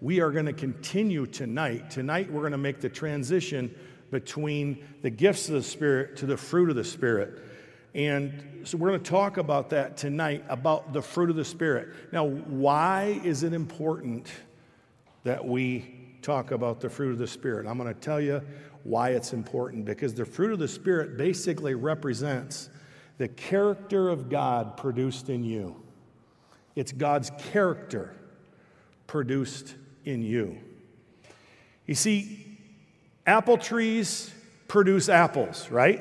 we are going to continue tonight. Tonight, we're going to make the transition between the gifts of the Spirit to the fruit of the Spirit. And so we're going to talk about that tonight about the fruit of the Spirit. Now, why is it important that we talk about the fruit of the Spirit? I'm going to tell you why it's important because the fruit of the Spirit basically represents the character of God produced in you. It's God's character produced in you. You see, apple trees produce apples, right?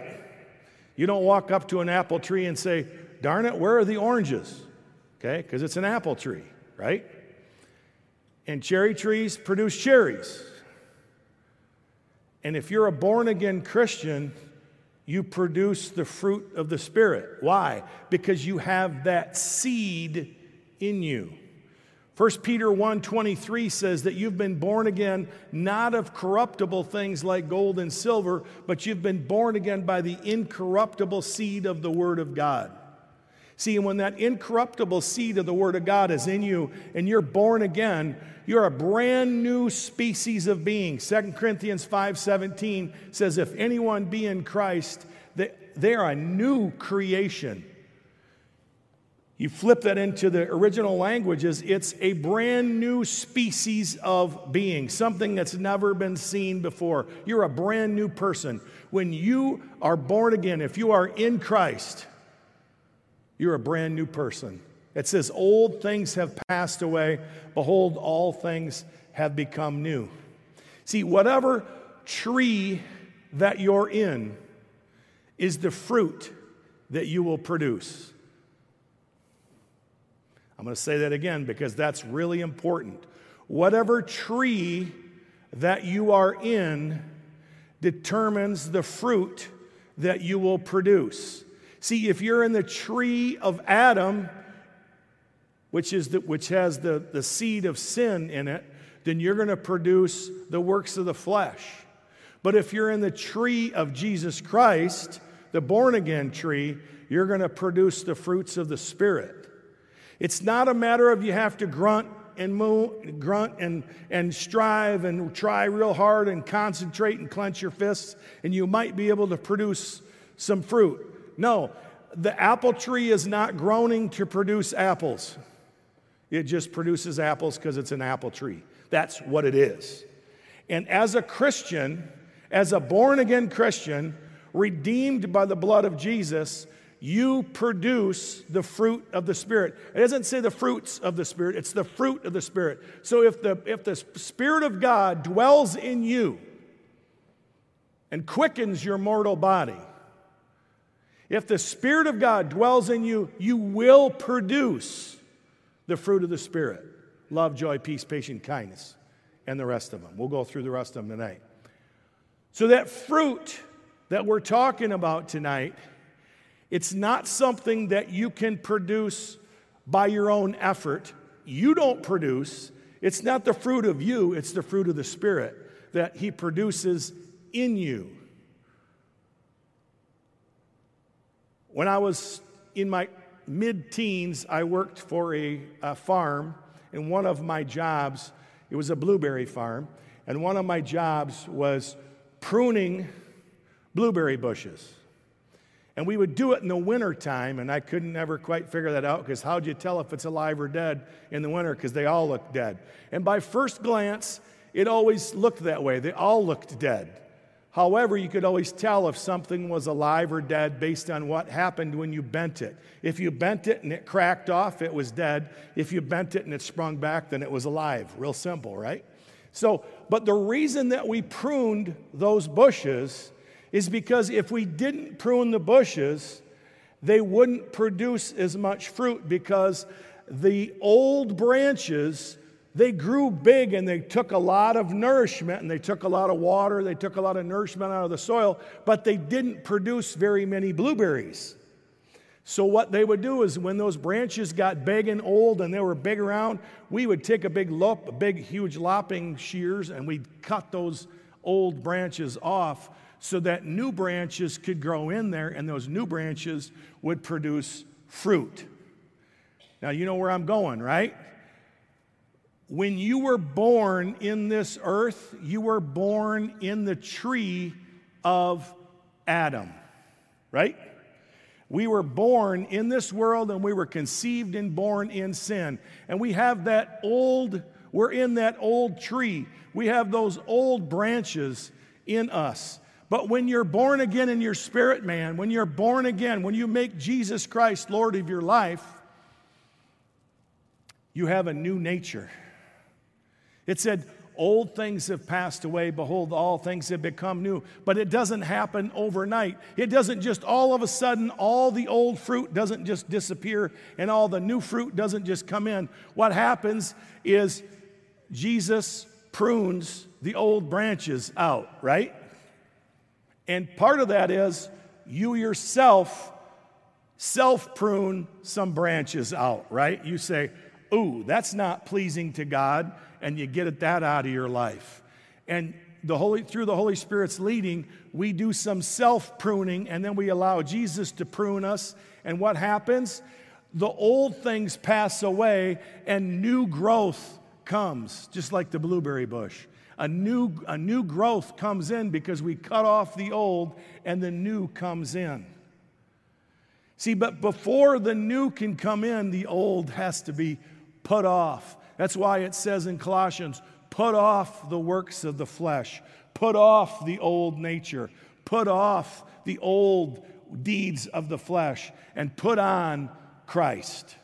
You don't walk up to an apple tree and say, darn it, where are the oranges? Okay, because it's an apple tree, right? And cherry trees produce cherries. And if you're a born again Christian, you produce the fruit of the Spirit. Why? Because you have that seed in you. 1 Peter 1:23 says that you've been born again not of corruptible things like gold and silver, but you've been born again by the incorruptible seed of the word of God. See, when that incorruptible seed of the word of God is in you and you're born again, you're a brand new species of being. 2 Corinthians 5:17 says if anyone be in Christ, they are a new creation. You flip that into the original languages, it's a brand new species of being, something that's never been seen before. You're a brand new person. When you are born again, if you are in Christ, you're a brand new person. It says, Old things have passed away. Behold, all things have become new. See, whatever tree that you're in is the fruit that you will produce. I'm going to say that again because that's really important. Whatever tree that you are in determines the fruit that you will produce. See, if you're in the tree of Adam, which, is the, which has the, the seed of sin in it, then you're going to produce the works of the flesh. But if you're in the tree of Jesus Christ, the born again tree, you're going to produce the fruits of the Spirit. It's not a matter of you have to grunt and move, grunt and, and strive and try real hard and concentrate and clench your fists, and you might be able to produce some fruit. No, the apple tree is not groaning to produce apples. It just produces apples because it's an apple tree. That's what it is. And as a Christian, as a born again Christian, redeemed by the blood of Jesus, you produce the fruit of the Spirit. It doesn't say the fruits of the Spirit, it's the fruit of the Spirit. So if the, if the Spirit of God dwells in you and quickens your mortal body, if the Spirit of God dwells in you, you will produce the fruit of the Spirit love, joy, peace, patience, kindness, and the rest of them. We'll go through the rest of them tonight. So, that fruit that we're talking about tonight it's not something that you can produce by your own effort. You don't produce. It's not the fruit of you, it's the fruit of the Spirit that He produces in you. When I was in my mid teens, I worked for a, a, farm, and one of my jobs, it was a blueberry farm, and one of my jobs was pruning blueberry bushes. And we would do it in the wintertime, and I couldn't ever quite figure that out because how'd you tell if it's alive or dead in the winter? Because they all look dead. And by first glance, it always looked that way. They all looked dead. However, you could always tell if something was alive or dead based on what happened when you bent it. If you bent it and it cracked off, it was dead. If you bent it and it sprung back, then it was alive. Real simple, right? So, but the reason that we pruned those bushes is because if we didn't prune the bushes, they wouldn't produce as much fruit because the old branches they grew big and they took a lot of nourishment and they took a lot of water, they took a lot of nourishment out of the soil, but they didn't produce very many blueberries. So, what they would do is when those branches got big and old and they were big around, we would take a big lop, a big, huge lopping shears, and we'd cut those old branches off so that new branches could grow in there and those new branches would produce fruit. Now, you know where I'm going, right? when you were born in this earth, you were born in the tree of Adam, right? We were born in this world and we were conceived and born in sin. And we have that old, we're in that old tree. We have those old branches in us. But when you're born again in your spirit, man, when you're born again, when you make Jesus Christ Lord of your life, you have a new nature. It said, Old things have passed away. Behold, all things have become new. But it doesn't happen overnight. It doesn't just all of a sudden, all the old fruit doesn't just disappear and all the new fruit doesn't just come in. What happens is Jesus prunes the old branches out, right? And part of that is you yourself self prune some branches out, right? You say, Ooh, that's not pleasing to God and you get that out of your life. And the Holy, through the Holy Spirit's leading, we do some self pruning and then we allow Jesus to prune us. And what happens? The old things pass away and new growth comes, just like the blueberry bush. A new, a new growth comes in because we cut off the old and the new comes in. See, but before the new can come in, the old has to be put off. That's why it says in Colossians, put off the works of the flesh, put off the old nature, put off the old deeds of the flesh, and put on Christ.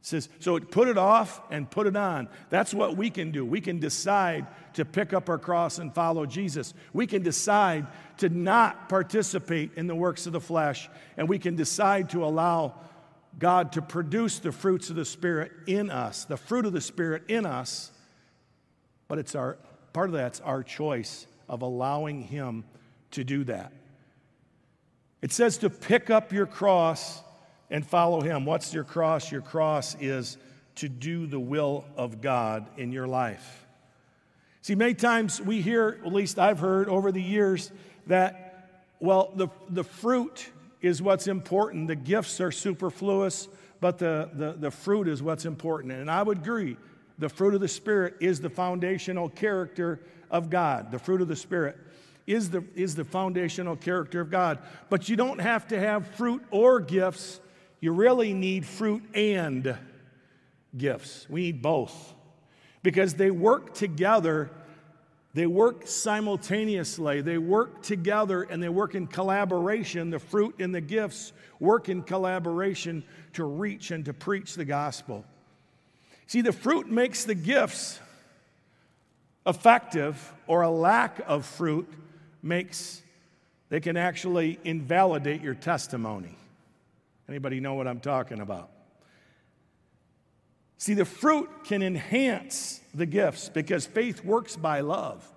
It says, so put it off and put it on. That's what we can do. We can decide to pick up our cross and follow Jesus. We can decide to not participate in the works of the flesh, and we can decide to allow God to produce the fruits of the Spirit in us, the fruit of the Spirit in us, but it's our part of that's our choice of allowing Him to do that. It says to pick up your cross and follow Him. What's your cross? Your cross is to do the will of God in your life. See, many times we hear, at least I've heard over the years, that, well, the, the fruit is what's important. The gifts are superfluous, but the, the, the fruit is what's important. And I would agree, the fruit of the Spirit is the foundational character of God. The fruit of the Spirit is the, is the foundational character of God. But you don't have to have fruit or gifts. You really need fruit and gifts. We need both because they work together they work simultaneously. They work together and they work in collaboration. The fruit and the gifts work in collaboration to reach and to preach the gospel. See, the fruit makes the gifts effective, or a lack of fruit makes, they can actually invalidate your testimony. Anybody know what I'm talking about? See, the fruit can enhance the gifts because faith works by love.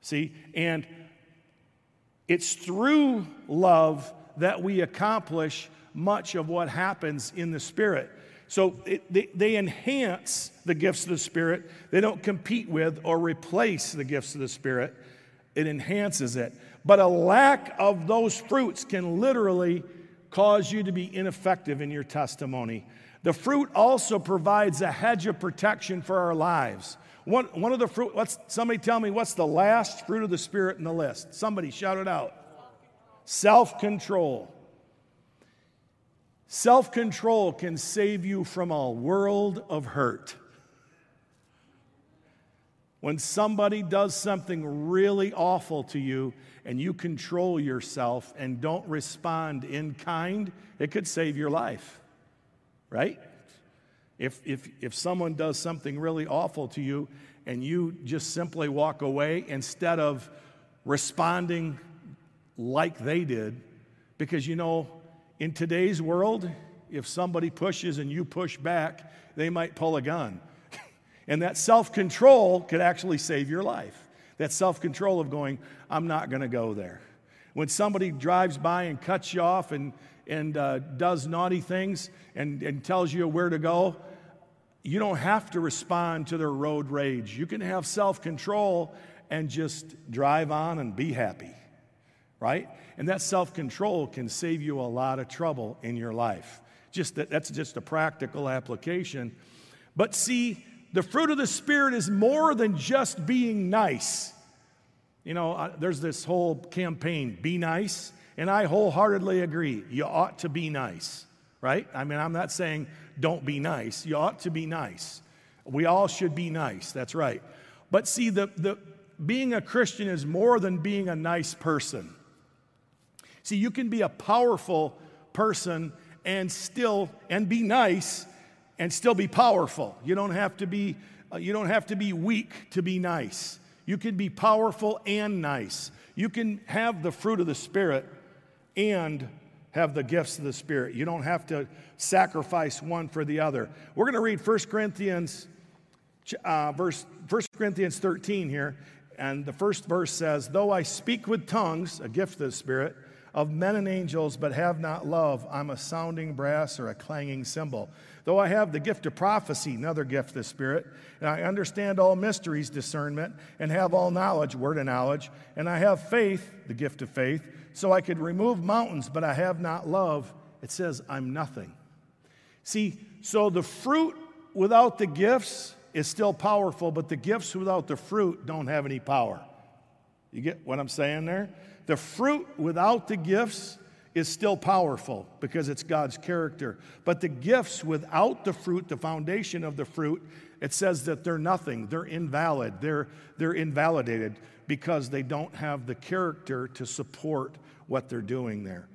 See, and it's through love that we accomplish much of what happens in the Spirit. So it, they, they enhance the gifts of the Spirit. They don't compete with or replace the gifts of the Spirit, it enhances it. But a lack of those fruits can literally cause you to be ineffective in your testimony. The fruit also provides a hedge of protection for our lives. One, one of the fruit, what's, somebody tell me what's the last fruit of the Spirit in the list? Somebody shout it out. Self control. Self control can save you from a world of hurt. When somebody does something really awful to you and you control yourself and don't respond in kind, it could save your life right? If, if, if someone does something really awful to you and you just simply walk away instead of responding like they did, because you know, in today's world, if somebody pushes and you push back, they might pull a gun. And that self control could actually save your life. That self control of going, I'm not going to go there. When somebody drives by and cuts you off and and uh, does naughty things and, and tells you where to go, you don't have to respond to their road rage. You can have self control and just drive on and be happy, right? And that self control can save you a lot of trouble in your life. Just that, that's just a practical application. But see, the fruit of the Spirit is more than just being nice. You know, there's this whole campaign, be nice, and I wholeheartedly agree. You ought to be nice, right? I mean, I'm not saying don't be nice. You ought to be nice. We all should be nice, that's right. But see, the, the, being a Christian is more than being a nice person. See, you can be a powerful person and still and be nice and still be powerful. You don't have to be uh, you don't have to be weak to be nice. You can be powerful and nice. You can have the fruit of the spirit and have the gifts of the spirit. You don't have to sacrifice one for the other. We're going to read 1 Corinthians uh, verse 1 Corinthians 13 here, and the first verse says, "Though I speak with tongues, a gift of the spirit, of men and angels, but have not love, I'm a sounding brass or a clanging cymbal. Though I have the gift of prophecy, another gift of the Spirit, and I understand all mysteries, discernment, and have all knowledge, word of knowledge, and I have faith, the gift of faith, so I could remove mountains, but I have not love, it says, I'm nothing. See, so the fruit without the gifts is still powerful, but the gifts without the fruit don't have any power. You get what I'm saying there? The fruit without the gifts is still powerful because it's God's character. But the gifts without the fruit, the foundation of the fruit, it says that they're nothing. They're invalid. They're, they're invalidated because they don't have the character to support what they're doing there.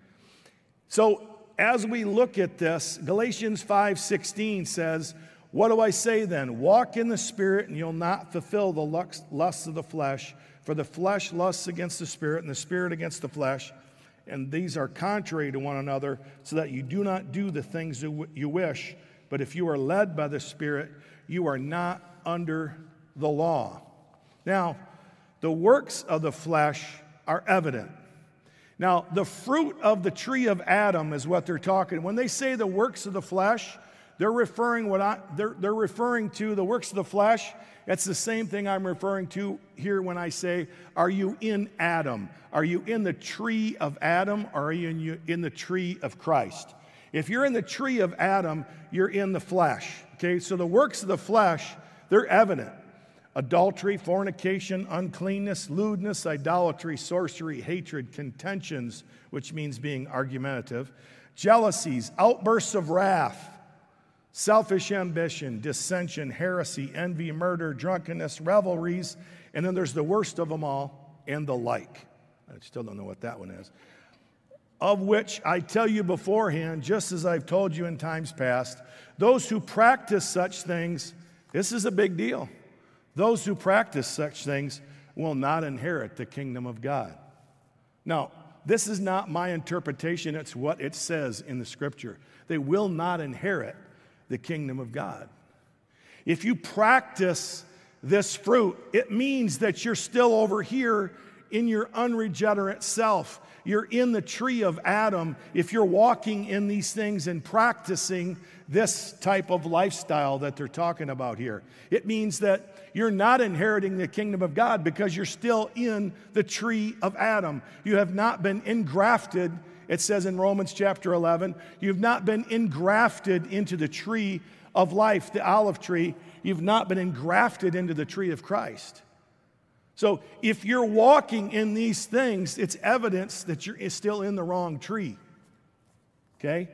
So as we look at this, Galatians 5:16 says, "What do I say then? Walk in the spirit and you'll not fulfill the lusts of the flesh." For the flesh lusts against the spirit, and the spirit against the flesh, and these are contrary to one another, so that you do not do the things you wish. But if you are led by the Spirit, you are not under the law. Now, the works of the flesh are evident. Now, the fruit of the tree of Adam is what they're talking. When they say the works of the flesh, they're referring what I, they're, they're referring to the works of the flesh it's the same thing I'm referring to here when I say, Are you in Adam? Are you in the tree of Adam or are you in the tree of Christ? If you're in the tree of Adam, you're in the flesh. Okay, so the works of the flesh, they're evident adultery, fornication, uncleanness, lewdness, idolatry, sorcery, hatred, contentions, which means being argumentative, jealousies, outbursts of wrath selfish ambition, dissension, heresy, envy, murder, drunkenness, revelries, and then there's the worst of them all, and the like. I still don't know what that one is. Of which I tell you beforehand, just as I've told you in times past, those who practice such things, this is a big deal. Those who practice such things will not inherit the kingdom of God. Now, this is not my interpretation, it's what it says in the scripture. They will not inherit the kingdom of God. If you practice this fruit, it means that you're still over here in your unregenerate self. You're in the tree of Adam if you're walking in these things and practicing this type of lifestyle that they're talking about here. It means that you're not inheriting the kingdom of God because you're still in the tree of Adam. You have not been engrafted it says in Romans chapter 11, you've not been engrafted into the tree of life, the olive tree. You've not been engrafted into the tree of Christ. So if you're walking in these things, it's evidence that you're still in the wrong tree. Okay?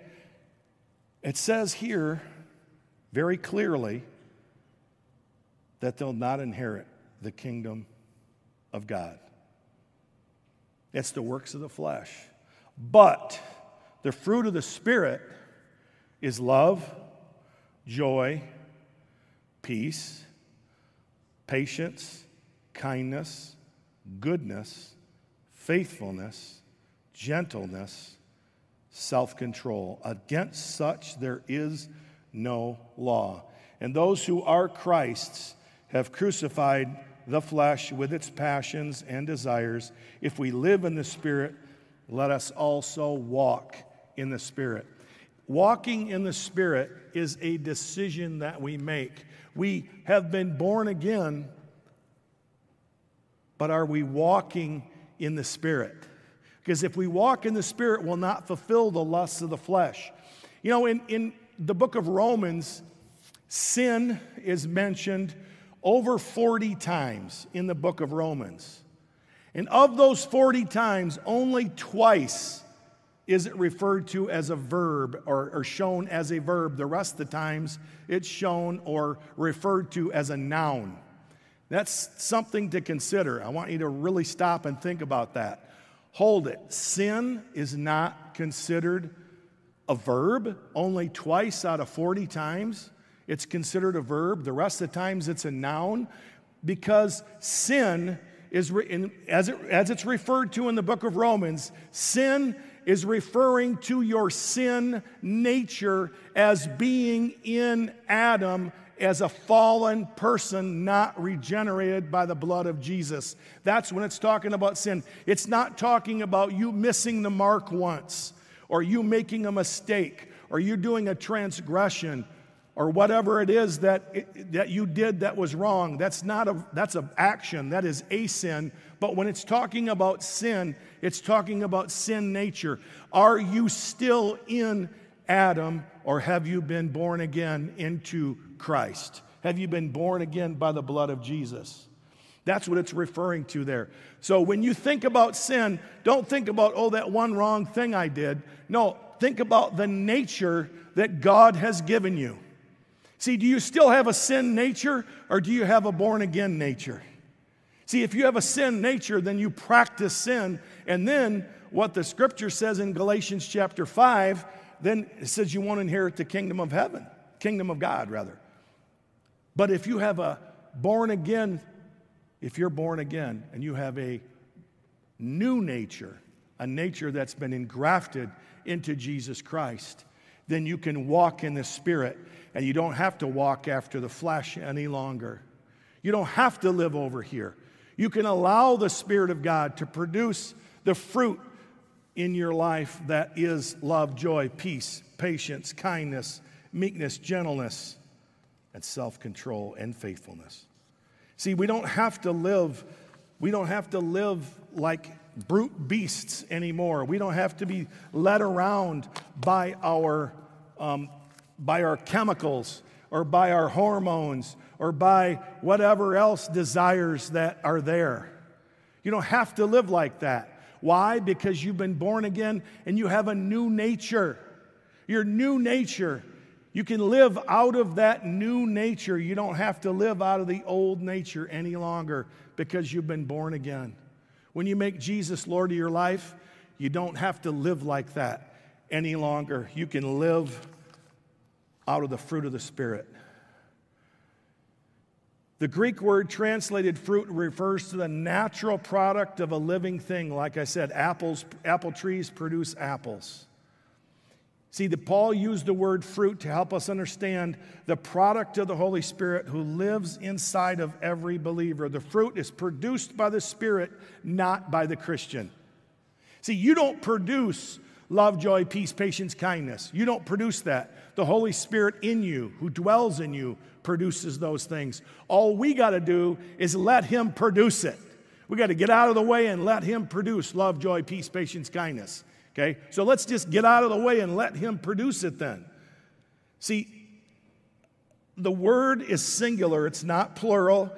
It says here very clearly that they'll not inherit the kingdom of God. It's the works of the flesh. But the fruit of the Spirit is love, joy, peace, patience, kindness, goodness, faithfulness, gentleness, self control. Against such there is no law. And those who are Christ's have crucified the flesh with its passions and desires. If we live in the Spirit, let us also walk in the Spirit. Walking in the Spirit is a decision that we make. We have been born again, but are we walking in the Spirit? Because if we walk in the Spirit, we'll not fulfill the lusts of the flesh. You know, in, in the book of Romans Sin is mentioned over 40 times in the book of Romans. And of those 40 times, only twice is it referred to as a verb or, or, shown as a verb. The rest of the times, it's shown or referred to as a noun. That's something to consider. I want you to really stop and think about that. Hold it. Sin is not considered a verb only twice out of 40 times. It's considered a verb. The rest of the times it's a noun because sin is, re- as, it, as it's referred to in the book of Romans, sin is referring to your sin nature as being in Adam as a fallen person not regenerated by the blood of Jesus. That's when it's talking about sin. It's not talking about you missing the mark once, or you making a mistake, or you doing a transgression, or whatever it is that, that you did that was wrong. That's not a that's an action. That is a sin. But when it's talking about sin, it's talking about sin nature. Are you still in Adam, or have you been born again into Christ? Have you been born again by the blood of Jesus? That's what it's referring to there. So when you think about sin, don't think about, oh, that one wrong thing I did. No, think about the nature that God has given you. See, do you still have a sin nature or do you have a born again nature? See, if you have a sin nature, then you practice sin. And then what the scripture says in Galatians chapter 5, then it says you won't inherit the kingdom of heaven, kingdom of God, rather. But if you have a born again, if you're born again and you have a new nature, a nature that's been engrafted into Jesus Christ, then you can walk in the Spirit and you don't have to walk after the flesh any longer. You don't have to live over here. You can allow the Spirit of God to produce the fruit in your life that is love, joy, peace, patience, kindness, meekness, gentleness, and self control and faithfulness. See, we don't have to live, we don't have to live like brute beasts anymore. We don't have to be led around by our um, by our chemicals or by our hormones or by whatever else desires that are there. You don't have to live like that. Why? Because you've been born again and you have a new nature. Your new nature. You can live out of that new nature. You don't have to live out of the old nature any longer because you've been born again. When you make Jesus Lord of your life, you don't have to live like that any longer. You can live out of the fruit of the Spirit. The Greek word translated fruit refers to the natural product of a living thing. Like I said, apples, apple trees produce apples. See, the, Paul used the word fruit to help us understand the product of the Holy Spirit who lives inside of every believer. The fruit is produced by the Spirit, not by the Christian. See, you don't produce love, joy, peace, patience, kindness. You don't produce that. The Holy Spirit in you, who dwells in you, produces those things. All we got to do is let Him produce it. We got to get out of the way and let Him produce love, joy, peace, patience, kindness. Okay? So let's just get out of the way and let Him produce it then. See, the word is singular, it's not plural,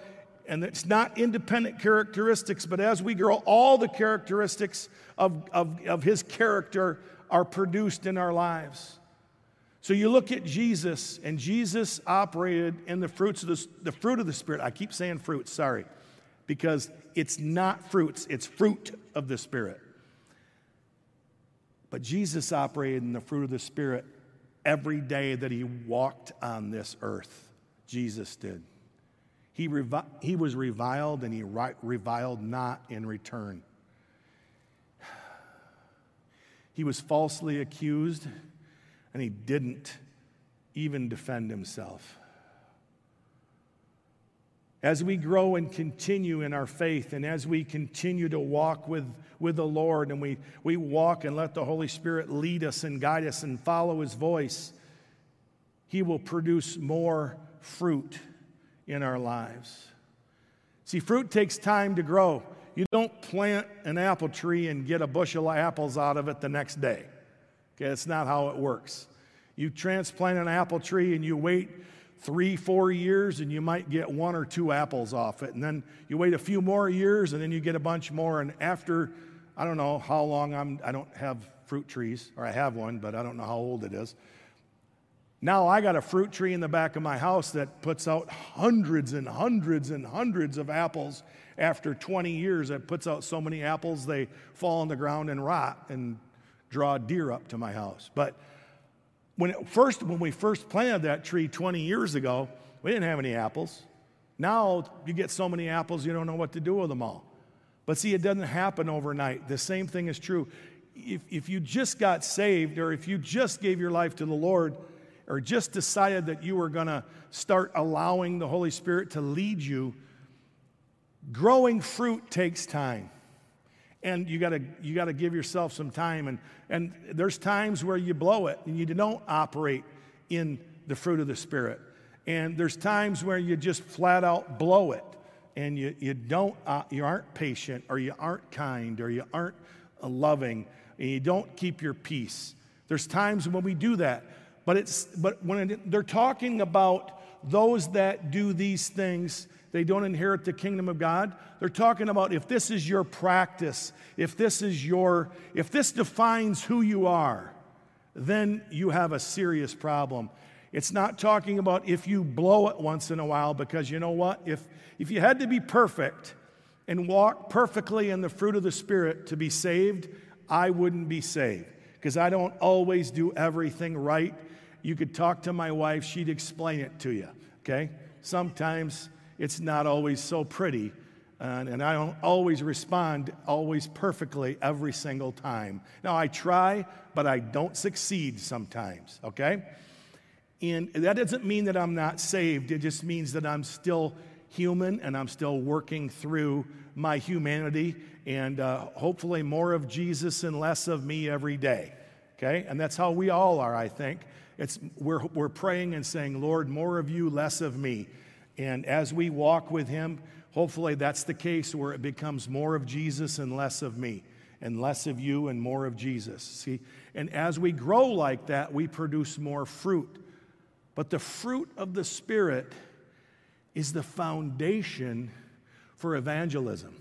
and it's not independent characteristics, but as we grow, all the characteristics of, of, of His character are produced in our lives. So you look at Jesus, and Jesus operated in the fruits of the, the fruit of the Spirit. I keep saying fruit, sorry, because it's not fruits, it's fruit of the Spirit. But Jesus operated in the fruit of the Spirit every day that he walked on this earth. Jesus did. He, revi- he was reviled and he reviled not in return. He was falsely accused and he didn't even defend himself. As we grow and continue in our faith, and as we continue to walk with, with the Lord, and we, we walk and let the Holy Spirit lead us and guide us and follow His voice, He will produce more fruit in our lives. See, fruit takes time to grow. You don't plant an apple tree and get a bushel of apples out of it the next day. Okay, that's not how it works. You transplant an apple tree and you wait three, four years, and you might get one or two apples off it. And then you wait a few more years, and then you get a bunch more. And after, I don't know how long I'm, I don't have fruit trees, or I have one, but I don't know how old it is. Now I got a fruit tree in the back of my house that puts out hundreds and hundreds and hundreds of apples. After 20 years, it puts out so many apples they fall on the ground and rot and draw deer up to my house. But when it first when we first planted that tree 20 years ago, we didn't have any apples. Now you get so many apples you don't know what to do with them all. But see, it doesn't happen overnight. The same thing is true. If, if you just got saved or if you just gave your life to the Lord or just decided that you were going to start allowing the Holy Spirit to lead you, growing fruit takes time and you got to you got to give yourself some time. And and there's times where you blow it and you don't operate in the fruit of the spirit. And there's times where you just flat out blow it and you, you don't uh, you aren't patient or you aren't kind or you aren't uh, loving and you don't keep your peace. There's times when we do that but it's but when it, they're talking about those that do these things they don't inherit the kingdom of God. They're talking about if this is your practice, if this is your, if this defines who you are, then you have a serious problem. It's not talking about if you blow it once in a while, because you know what? If, if you had to be perfect and walk perfectly in the fruit of the Spirit to be saved, I wouldn't be saved because I don't always do everything right. You could talk to my wife, she'd explain it to you, okay? Sometimes it's not always so pretty. And, and I don't always respond always perfectly every single time. Now, I try, but I don't succeed sometimes, okay? And that doesn't mean that I'm not saved. It just means that I'm still human and I'm still working through my humanity and uh, hopefully more of Jesus and less of me every day. Okay? And that's how we all are, I think. It's, we're, we're praying and saying, Lord, more of you, less of me. And as we walk with Him, hopefully that's the case where it becomes more of Jesus and less of me, and less of you and more of Jesus. See? And as we grow like that, we produce more fruit. But the fruit of the Spirit is the foundation for evangelism.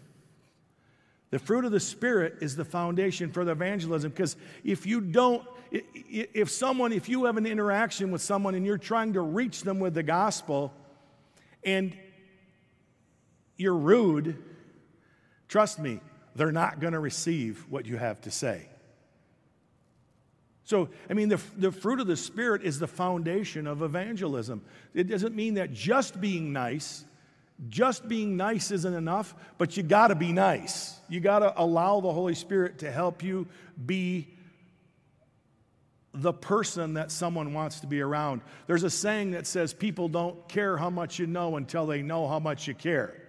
The fruit of the Spirit is the foundation for the evangelism because if you don't, if someone, if you have an interaction with someone and you're trying to reach them with the gospel, and you're rude, trust me, they're not going to receive what you have to say. So, I mean, the, the fruit of the Spirit is the foundation of evangelism. It doesn't mean that just being nice, just being nice isn't enough, but you got to be nice. You got to allow the Holy Spirit to help you be the person that someone wants to be around. There's a saying that says people don't care how much you know until they know how much you care.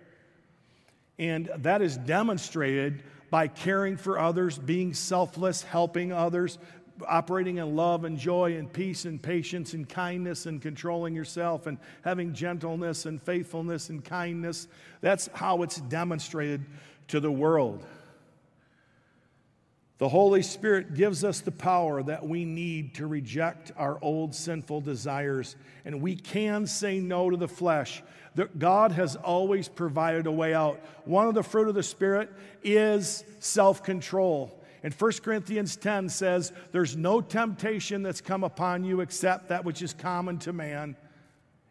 And that is demonstrated by caring for others, being selfless, helping others, operating in love and joy and peace and patience and kindness and controlling yourself and having gentleness and faithfulness and kindness. That's how it's demonstrated to the world. The Holy Spirit gives us the power that we need to reject our old sinful desires, and we can say no to the flesh. God has always provided a way out. One of the fruit of the Spirit is self control. And 1 Corinthians 10 says, There's no temptation that's come upon you except that which is common to man.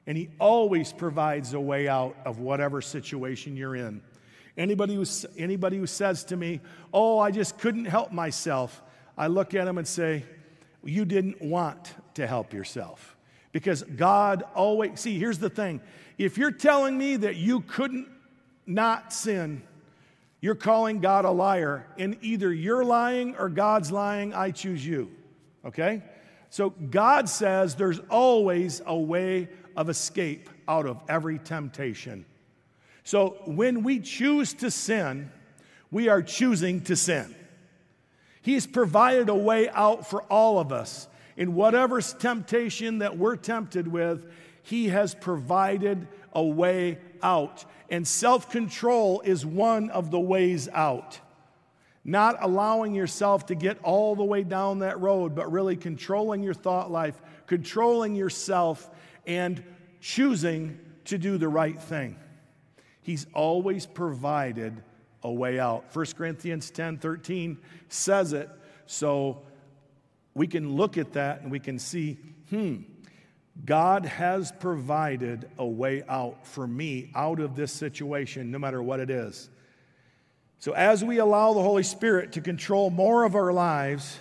And He always provides a way out of whatever situation you're in. Anybody who, anybody who says to me, Oh, I just couldn't help myself, I look at them and say, You didn't want to help yourself. Because God always, see, here's the thing. If you're telling me that you couldn't not sin, you're calling God a liar. And either you're lying or God's lying. I choose you. Okay? So God says there's always a way of escape out of every temptation. So when we choose to sin, we are choosing to sin. He's provided a way out for all of us. In whatever temptation that we're tempted with, He has provided a way out. And self control is one of the ways out. Not allowing yourself to get all the way down that road, but really controlling your thought life, controlling yourself, and choosing to do the right thing. He's always provided a way out. 1 Corinthians 10 13 says it, so we can look at that and we can see, hmm, God has provided a way out for me out of this situation, no matter what it is. So, as we allow the Holy Spirit to control more of our lives,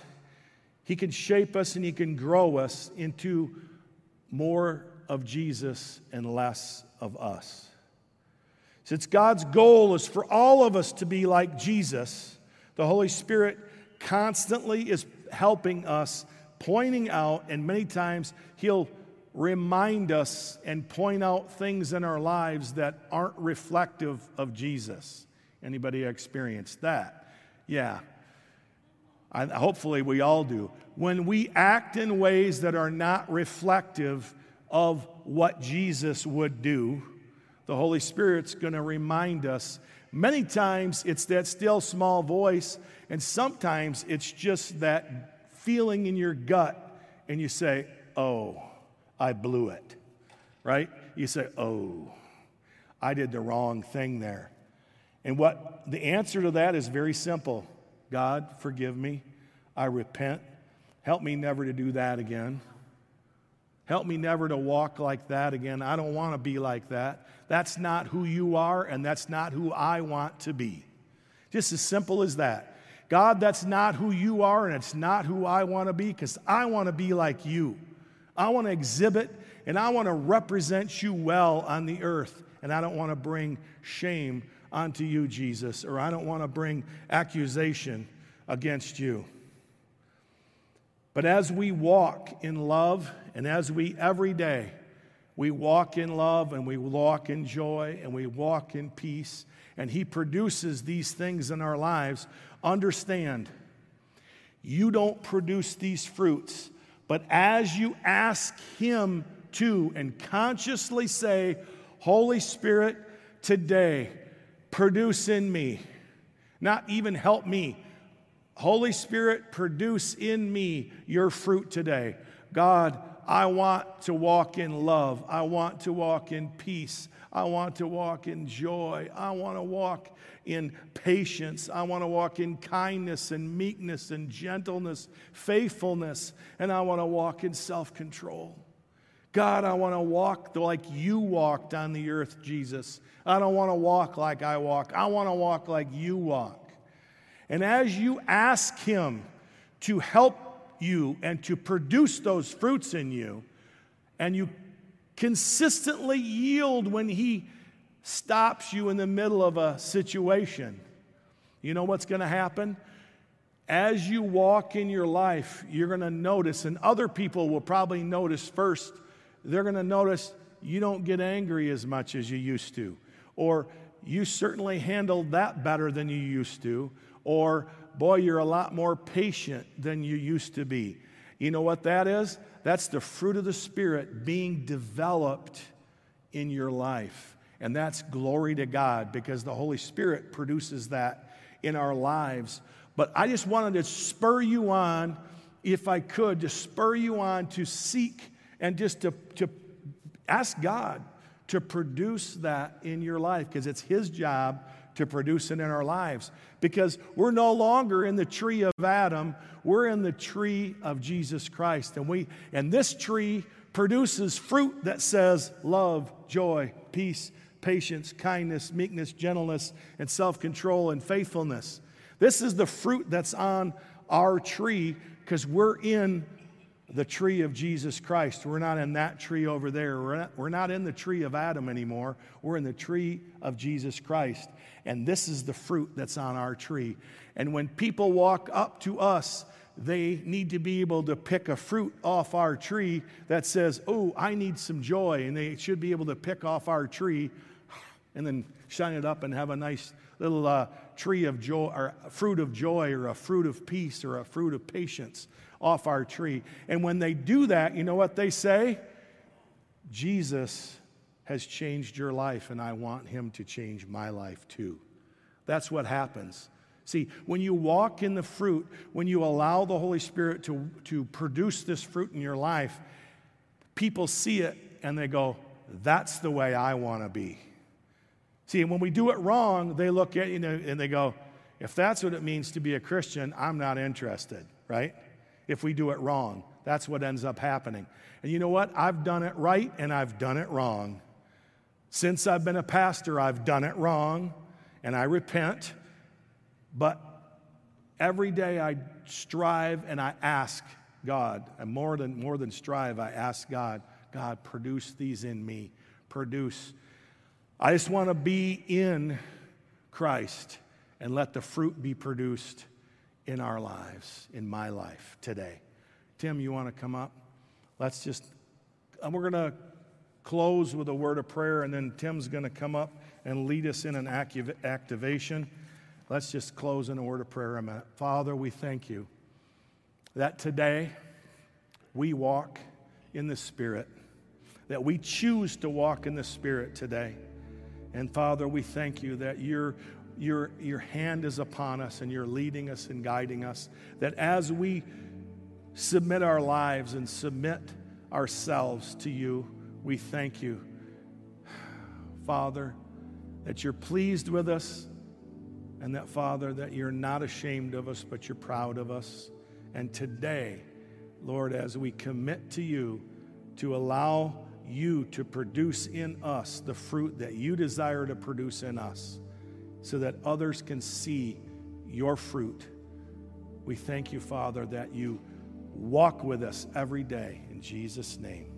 He can shape us and He can grow us into more of Jesus and less of us. Since God's goal is for all of us to be like Jesus, the Holy Spirit constantly is helping us, pointing out, and many times He'll remind us and point out things in our lives that aren't reflective of Jesus. Anybody experienced that? Yeah. I, hopefully, we all do. When we act in ways that are not reflective of what Jesus would do, the Holy Spirit's going to remind us. Many times it's that still small voice, and sometimes it's just that feeling in your gut, and you say, Oh, I blew it, right? You say, Oh, I did the wrong thing there. And what the answer to that is very simple God, forgive me. I repent. Help me never to do that again. Help me never to walk like that again. I don't want to be like that. That's not who you are, and that's not who I want to be. Just as simple as that. God, that's not who you are, and it's not who I want to be because I want to be like you. I want to exhibit and I want to represent you well on the earth, and I don't want to bring shame onto you, Jesus, or I don't want to bring accusation against you. But as we walk in love, and as we every day, we walk in love and we walk in joy and we walk in peace, and He produces these things in our lives, understand you don't produce these fruits, but as you ask Him to and consciously say, Holy Spirit, today, produce in me, not even help me. Holy Spirit, produce in me your fruit today. God, I want to walk in love. I want to walk in peace. I want to walk in joy. I want to walk in patience. I want to walk in kindness and meekness and gentleness, faithfulness, and I want to walk in self control. God, I want to walk like you walked on the earth, Jesus. I don't want to walk like I walk. I want to walk like you walk. And as you ask Him to help you and to produce those fruits in you, and you consistently yield when He stops you in the middle of a situation, you know what's going to happen? As you walk in your life, you're going to notice, and other people will probably notice first they're going to notice you don't get angry as much as you used to, or you certainly handled that better than you used to, or boy, you're a lot more patient than you used to be. You know what that is? That's the fruit of the Spirit being developed in your life. And that's glory to God because the Holy Spirit produces that in our lives. But I just wanted to spur you on, if I could, to spur you on to seek and just to, to ask God to produce that in your life because it's His job to produce it in our lives. Because we're no longer in the tree of Adam, we're in the tree of Jesus Christ. And, we, and this tree produces fruit that says love, joy, peace, patience, kindness, meekness, gentleness, and self control and faithfulness. This is the fruit that's on our tree because we're in the tree of Jesus Christ. We're not in that tree over there. We're not, we're not in the tree of Adam anymore. We're in the tree of Jesus Christ. And this is the fruit that's on our tree. And when people walk up to us, they need to be able to pick a fruit off our tree that says, Oh, I need some joy. And they should be able to pick off our tree and then shine it up and have a nice little uh, tree of joy or fruit of joy or a fruit of peace or a fruit of patience off our tree. And when they do that, you know what they say? Jesus has changed your life, and I want him to change my life too. That's what happens. See, when you walk in the fruit, when you allow the Holy Spirit to, to produce this fruit in your life, people see it and they go, that's the way I want to be. See, when we do it wrong, they look at you know, and they go, if that's what it means to be a Christian, I'm not interested, right? If we do it wrong, that's what ends up happening. And you know what? I've done it right and I've done it wrong. Since I've been a pastor, I've done it wrong and I repent. But every day I strive and I ask God, and more than, more than strive, I ask God, God, produce these in me. Produce. I just want to be in Christ and let the fruit be produced in our lives, in my life today. Tim, you want to come up? Let's just, and we're going to close with a word of prayer, and then Tim's going to come up and lead us in an activation. Let's just close in a word of prayer. Father, we thank you that today we walk in the Spirit, that we choose to walk in the Spirit today. And Father, we thank you that your, your, your hand is upon us and you're leading us and guiding us. That as we submit our lives and submit ourselves to you, we thank you, Father, that you're pleased with us and that, Father, that you're not ashamed of us, but you're proud of us. And today, Lord, as we commit to you to allow you to produce in us the fruit that you desire to produce in us so that others can see your fruit. We thank you, Father, that you walk with us every day. In Jesus' name.